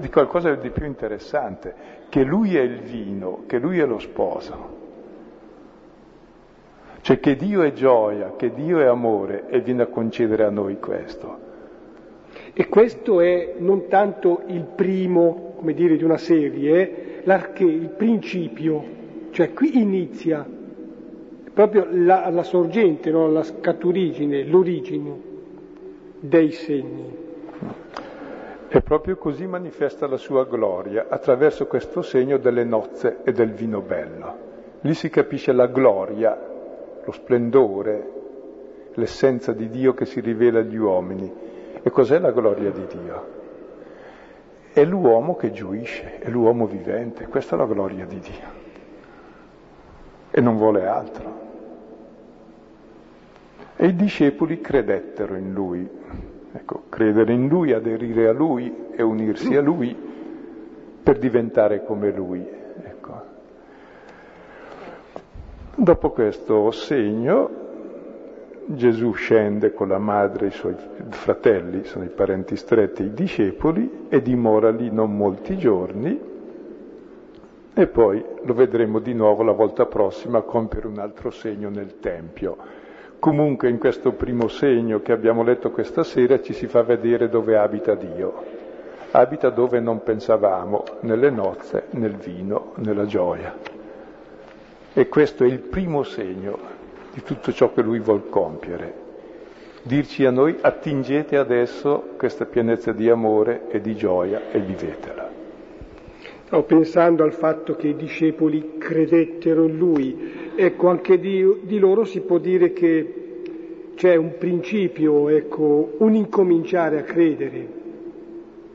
di qualcosa di più interessante, che lui è il vino, che lui è lo sposo. Cioè che Dio è gioia, che Dio è amore e viene a concedere a noi questo. E questo è non tanto il primo, come dire, di una serie, l'arché, il principio, cioè qui inizia proprio la, la sorgente, no? la scaturigine, l'origine dei segni. E proprio così manifesta la sua gloria, attraverso questo segno delle nozze e del vino bello. Lì si capisce la gloria, lo splendore, l'essenza di Dio che si rivela agli uomini e cos'è la gloria di Dio? È l'uomo che gioisce, è l'uomo vivente, questa è la gloria di Dio. E non vuole altro. E i discepoli credettero in lui. Ecco, credere in lui, aderire a lui e unirsi a lui per diventare come lui. Ecco. Dopo questo segno Gesù scende con la madre e i suoi fratelli, sono i parenti stretti, i discepoli, e dimora lì non molti giorni, e poi lo vedremo di nuovo la volta prossima compiere un altro segno nel Tempio. Comunque in questo primo segno che abbiamo letto questa sera ci si fa vedere dove abita Dio. Abita dove non pensavamo, nelle nozze, nel vino, nella gioia. E questo è il primo segno di tutto ciò che lui vuol compiere. Dirci a noi attingete adesso questa pienezza di amore e di gioia e vivetela. Stavo pensando al fatto che i discepoli credettero in lui. Ecco, anche di, di loro si può dire che c'è un principio, ecco, un incominciare a credere.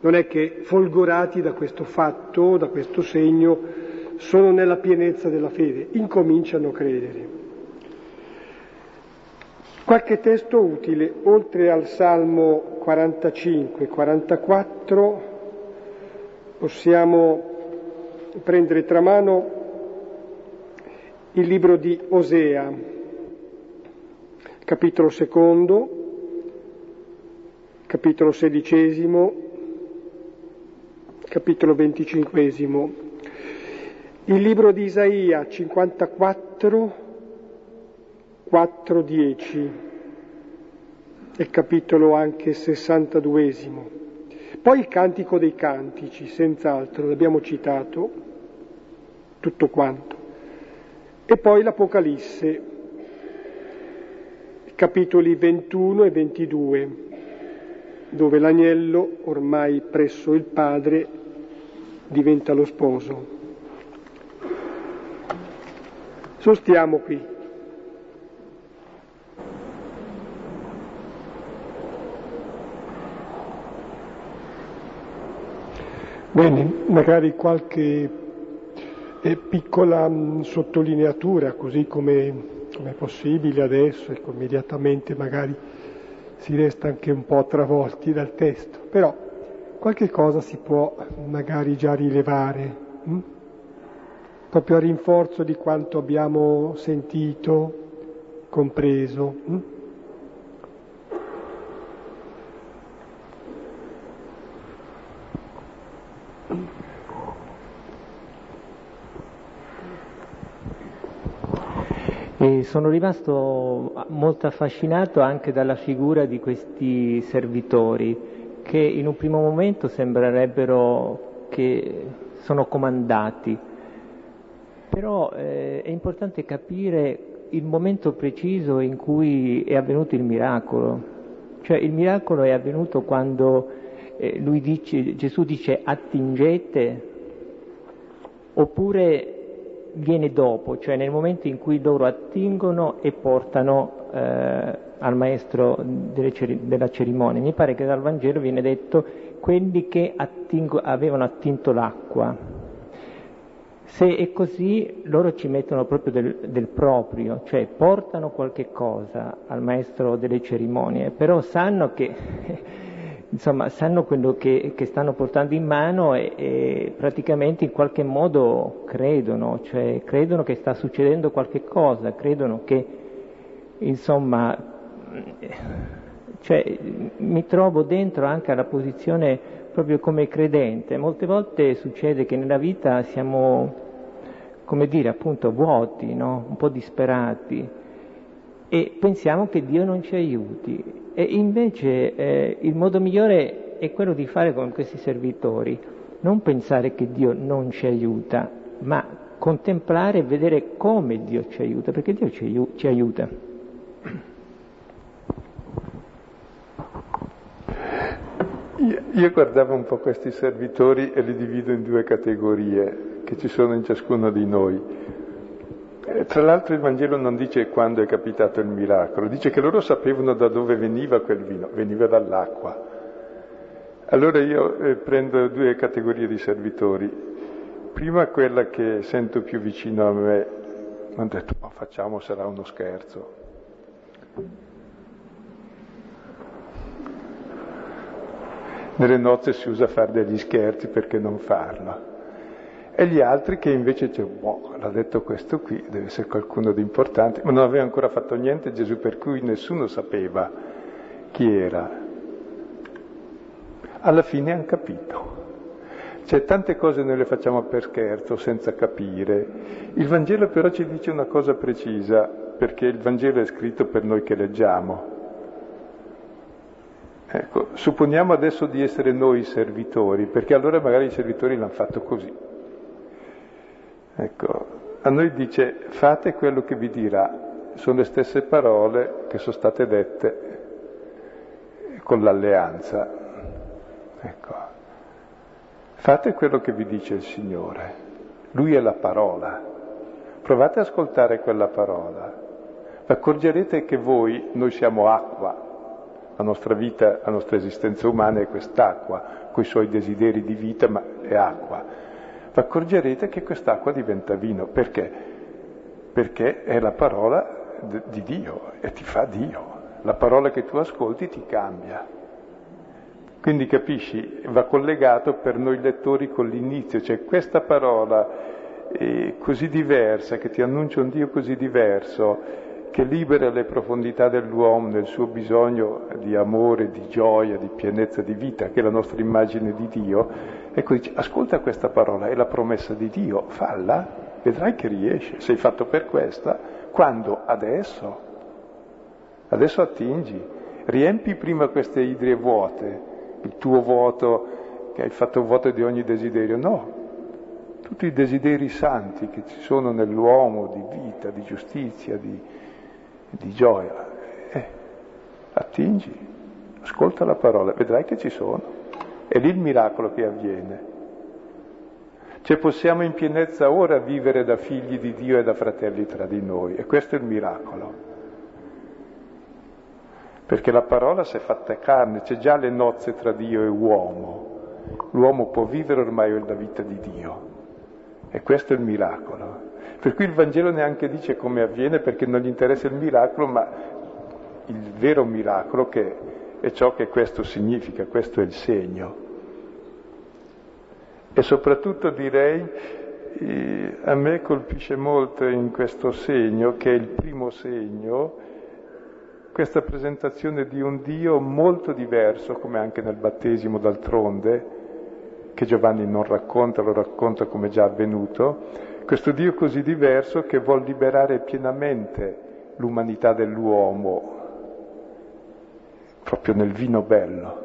Non è che folgorati da questo fatto, da questo segno, sono nella pienezza della fede, incominciano a credere. Qualche testo utile, oltre al Salmo 45-44, possiamo prendere tra mano il libro di Osea, capitolo secondo, capitolo sedicesimo, capitolo venticinquesimo, il libro di Isaia 54, 4.10 e capitolo anche 62. Poi il Cantico dei Cantici, senz'altro, l'abbiamo citato. tutto quanto. E poi l'Apocalisse, capitoli 21 e 22, dove l'agnello, ormai presso il padre, diventa lo sposo. Sostiamo qui. Bene, magari qualche eh, piccola mh, sottolineatura, così come, come, è possibile adesso, ecco, immediatamente magari si resta anche un po' travolti dal testo, però qualche cosa si può magari già rilevare, mh? proprio a rinforzo di quanto abbiamo sentito, compreso. Mh? E sono rimasto molto affascinato anche dalla figura di questi servitori che in un primo momento sembrerebbero che sono comandati, però eh, è importante capire il momento preciso in cui è avvenuto il miracolo, cioè il miracolo è avvenuto quando eh, dice, Gesù dice attingete? Oppure viene dopo, cioè nel momento in cui loro attingono e portano eh, al maestro cer- della cerimonia. Mi pare che dal Vangelo viene detto quelli che attingo- avevano attinto l'acqua. Se è così, loro ci mettono proprio del, del proprio, cioè portano qualche cosa al maestro delle cerimonie, però sanno che insomma, sanno quello che, che, stanno portando in mano e, e, praticamente in qualche modo credono, cioè credono che sta succedendo qualche cosa, credono che, insomma, cioè, mi trovo dentro anche alla posizione proprio come credente. Molte volte succede che nella vita siamo, come dire, appunto vuoti, no? un po' disperati e pensiamo che Dio non ci aiuti e invece eh, il modo migliore è quello di fare con questi servitori, non pensare che Dio non ci aiuta, ma contemplare e vedere come Dio ci aiuta, perché Dio ci, aiu- ci aiuta. Io, io guardavo un po' questi servitori e li divido in due categorie che ci sono in ciascuno di noi tra l'altro il Vangelo non dice quando è capitato il miracolo, dice che loro sapevano da dove veniva quel vino, veniva dall'acqua. Allora io eh, prendo due categorie di servitori. Prima quella che sento più vicino a me, mi hanno detto ma facciamo, sarà uno scherzo. Nelle nozze si usa fare degli scherzi perché non farlo e gli altri che invece dice, boh, l'ha detto questo qui, deve essere qualcuno di importante, ma non aveva ancora fatto niente Gesù, per cui nessuno sapeva chi era. Alla fine hanno capito. Cioè, tante cose noi le facciamo per scherzo, senza capire. Il Vangelo però ci dice una cosa precisa, perché il Vangelo è scritto per noi che leggiamo. Ecco, supponiamo adesso di essere noi i servitori, perché allora magari i servitori l'hanno fatto così. Ecco, a noi dice fate quello che vi dirà, sono le stesse parole che sono state dette con l'alleanza. Ecco, fate quello che vi dice il Signore, Lui è la parola, provate ad ascoltare quella parola, vi accorgerete che voi, noi siamo acqua, la nostra vita, la nostra esistenza umana è quest'acqua, con i suoi desideri di vita, ma è acqua vi accorgerete che quest'acqua diventa vino. Perché? Perché è la parola di Dio e ti fa Dio. La parola che tu ascolti ti cambia. Quindi capisci, va collegato per noi lettori con l'inizio, cioè questa parola eh, così diversa, che ti annuncia un Dio così diverso, che libera le profondità dell'uomo nel suo bisogno di amore, di gioia, di pienezza di vita, che è la nostra immagine di Dio, ecco dice, ascolta questa parola, è la promessa di Dio, falla, vedrai che riesce, sei fatto per questa, quando? Adesso. Adesso attingi, riempi prima queste idrie vuote, il tuo vuoto, che hai fatto vuoto di ogni desiderio, no, tutti i desideri santi che ci sono nell'uomo di vita, di giustizia, di, di gioia. Eh, attingi, ascolta la parola, vedrai che ci sono. È lì il miracolo che avviene. Cioè possiamo in pienezza ora vivere da figli di Dio e da fratelli tra di noi e questo è il miracolo. Perché la parola si è fatta carne, c'è già le nozze tra Dio e uomo. L'uomo può vivere ormai la vita di Dio. E questo è il miracolo. Per cui il Vangelo neanche dice come avviene perché non gli interessa il miracolo, ma il vero miracolo che è ciò che questo significa, questo è il segno. E soprattutto direi, eh, a me colpisce molto in questo segno, che è il primo segno, questa presentazione di un Dio molto diverso, come anche nel battesimo d'altronde, che Giovanni non racconta, lo racconta come già avvenuto, questo Dio così diverso che vuol liberare pienamente l'umanità dell'uomo, proprio nel vino bello.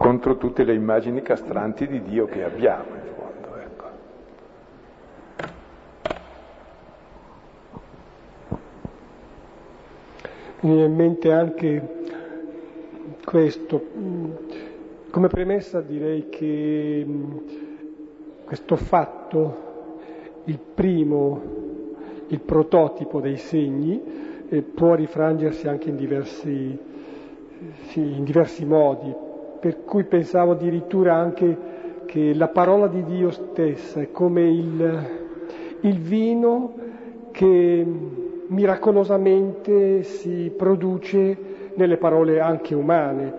contro tutte le immagini castranti di Dio che abbiamo in fondo. Ecco. Mi viene in mente anche questo. Come premessa direi che questo fatto, il primo, il prototipo dei segni, eh, può rifrangersi anche in diversi, in diversi modi, per cui pensavo addirittura anche che la parola di Dio stessa è come il, il vino che miracolosamente si produce nelle parole anche umane,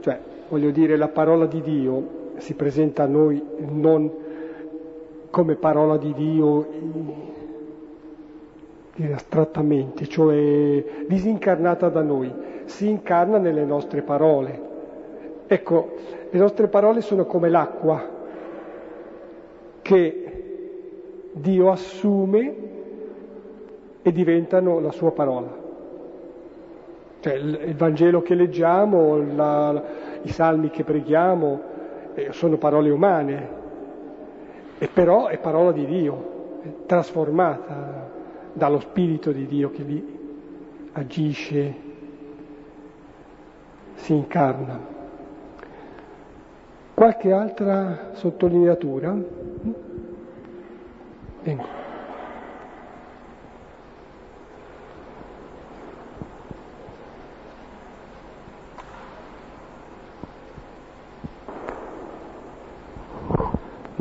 cioè voglio dire la parola di Dio si presenta a noi non come parola di Dio astrattamente, cioè disincarnata da noi, si incarna nelle nostre parole. Ecco, le nostre parole sono come l'acqua che Dio assume e diventano la sua parola. Cioè il, Vangelo che leggiamo, la, i salmi che preghiamo, eh, sono parole umane, e però è parola di Dio, trasformata dallo Spirito di Dio che lì agisce, si incarna. Qualche altra sottolineatura? Vengo.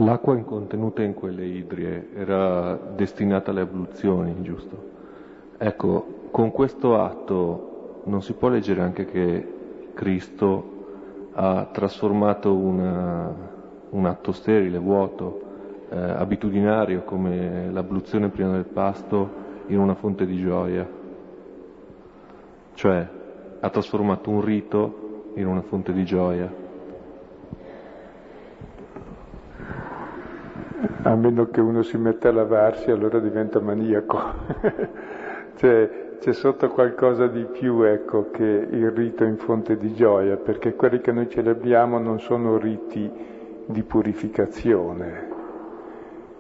L'acqua contenuta in quelle idrie era destinata alle abluzioni, giusto? Ecco, con questo atto non si può leggere anche che Cristo ha trasformato una, un atto sterile, vuoto, eh, abitudinario come l'abluzione prima del pasto in una fonte di gioia. Cioè ha trasformato un rito in una fonte di gioia. A meno che uno si metta a lavarsi, allora diventa maniaco. cioè, c'è sotto qualcosa di più, ecco, che il rito in fonte di gioia, perché quelli che noi celebriamo non sono riti di purificazione.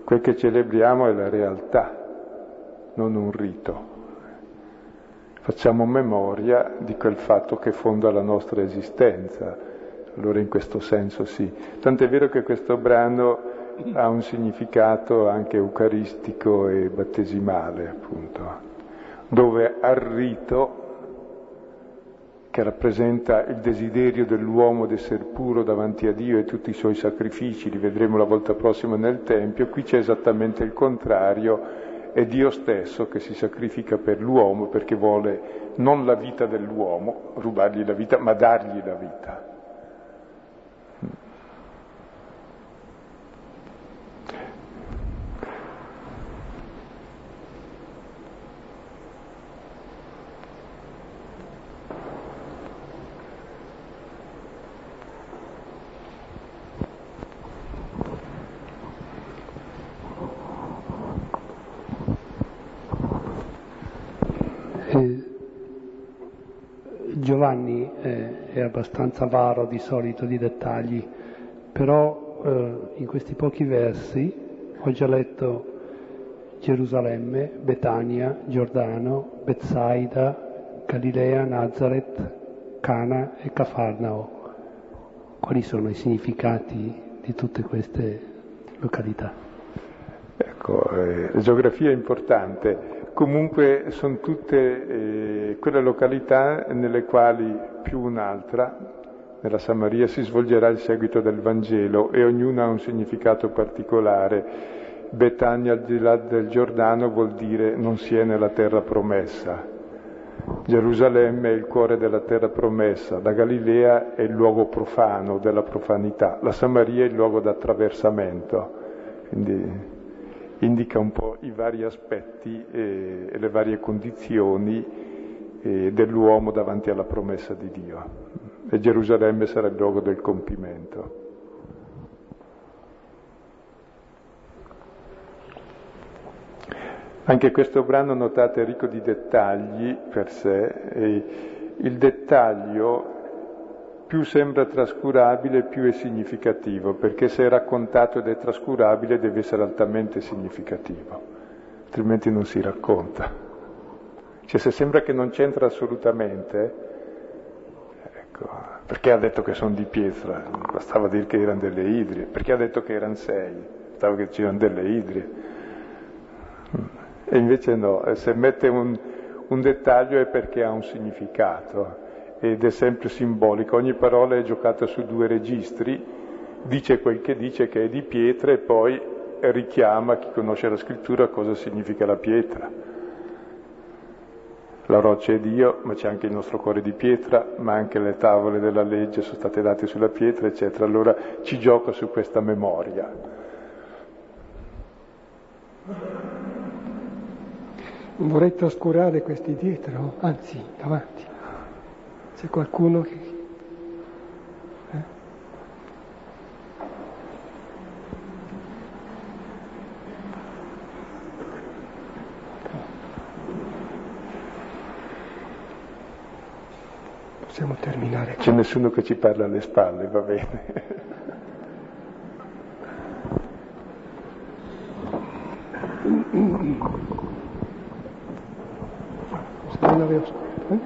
Quel che celebriamo è la realtà, non un rito. Facciamo memoria di quel fatto che fonda la nostra esistenza, allora in questo senso sì. Tant'è vero che questo brano ha un significato anche eucaristico e battesimale, appunto dove al rito, che rappresenta il desiderio dell'uomo di essere puro davanti a Dio e tutti i suoi sacrifici, li vedremo la volta prossima nel Tempio, qui c'è esattamente il contrario, è Dio stesso che si sacrifica per l'uomo perché vuole non la vita dell'uomo, rubargli la vita, ma dargli la vita. Giovanni eh, è abbastanza avaro di solito di dettagli, però eh, in questi pochi versi ho già letto Gerusalemme, Betania, Giordano, Bezzaida, Galilea, Nazareth, Cana e Cafarnao. Quali sono i significati di tutte queste località? Ecco, eh, la geografia è importante. Comunque sono tutte eh, quelle località nelle quali più un'altra, nella Samaria, si svolgerà il seguito del Vangelo e ognuna ha un significato particolare. Betania al di là del Giordano vuol dire non si è nella terra promessa. Gerusalemme è il cuore della terra promessa, la Galilea è il luogo profano della profanità, la Samaria è il luogo d'attraversamento. Quindi indica un po' i vari aspetti e, e le varie condizioni dell'uomo davanti alla promessa di Dio. E Gerusalemme sarà il luogo del compimento. Anche questo brano, notate, è ricco di dettagli per sé, il dettaglio più sembra trascurabile, più è significativo, perché se è raccontato ed è trascurabile deve essere altamente significativo, altrimenti non si racconta. Cioè se sembra che non c'entra assolutamente, ecco, perché ha detto che sono di pietra? Bastava dire che erano delle idrie, perché ha detto che erano sei? Bastava che c'erano delle idrie. E invece no, se mette un, un dettaglio è perché ha un significato ed è sempre simbolico, ogni parola è giocata su due registri, dice quel che dice che è di pietra e poi richiama chi conosce la scrittura cosa significa la pietra. La roccia è Dio, ma c'è anche il nostro cuore di pietra, ma anche le tavole della legge sono state date sulla pietra, eccetera. Allora ci gioca su questa memoria. Vorrei trascurare questi dietro, anzi davanti. C'è qualcuno che... Possiamo terminare. C'è nessuno che ci parla alle spalle, va bene. non avevo scritto, eh?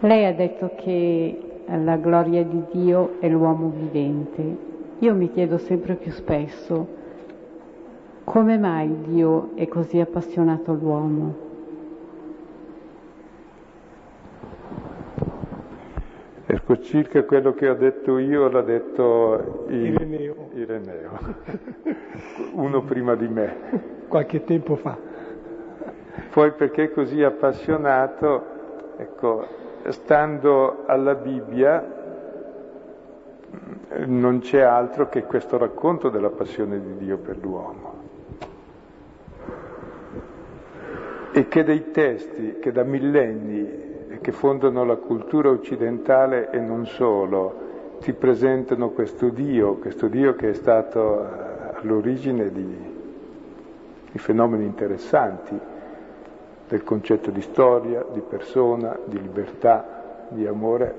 Lei ha detto che la gloria di Dio è l'uomo vivente. Io mi chiedo sempre più spesso come mai Dio è così appassionato all'uomo. Ecco, circa quello che ho detto io l'ha detto Ireneo. Ireneo, uno prima di me. Qualche tempo fa. Poi perché così appassionato, ecco, stando alla Bibbia non c'è altro che questo racconto della passione di Dio per l'uomo. E che dei testi che da millenni che fondano la cultura occidentale e non solo, ti presentano questo Dio, questo Dio che è stato all'origine di, di fenomeni interessanti, del concetto di storia, di persona, di libertà, di amore,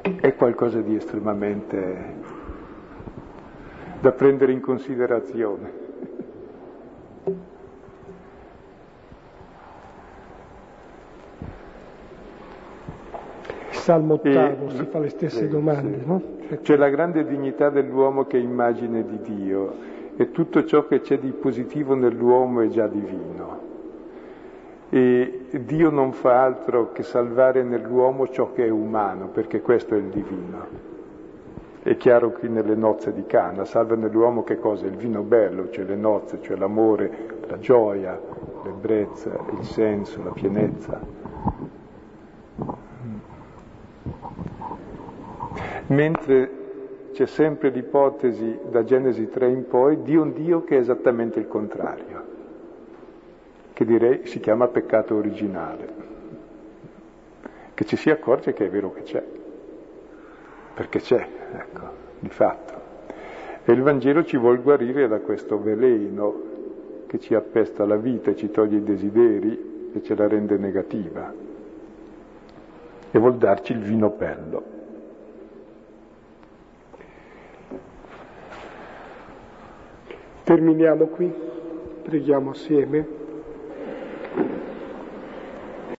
eh, è qualcosa di estremamente da prendere in considerazione. Salmo ottavo si fa le stesse sì, domande, sì. no? C'è la grande dignità dell'uomo che è immagine di Dio e tutto ciò che c'è di positivo nell'uomo è già divino e Dio non fa altro che salvare nell'uomo ciò che è umano, perché questo è il divino. È chiaro qui nelle nozze di Cana, salva nell'uomo che cosa? Il vino bello, cioè le nozze, cioè l'amore, la gioia, l'ebbrezza, il senso, la pienezza. Mentre c'è sempre l'ipotesi da Genesi 3 in poi di un Dio che è esattamente il contrario che direi si chiama peccato originale, che ci si accorge che è vero che c'è, perché c'è, ecco, di fatto. E il Vangelo ci vuol guarire da questo veleno che ci appesta la vita e ci toglie i desideri e ce la rende negativa. e vuol darci il vino Terminiamo qui, preghiamo assieme.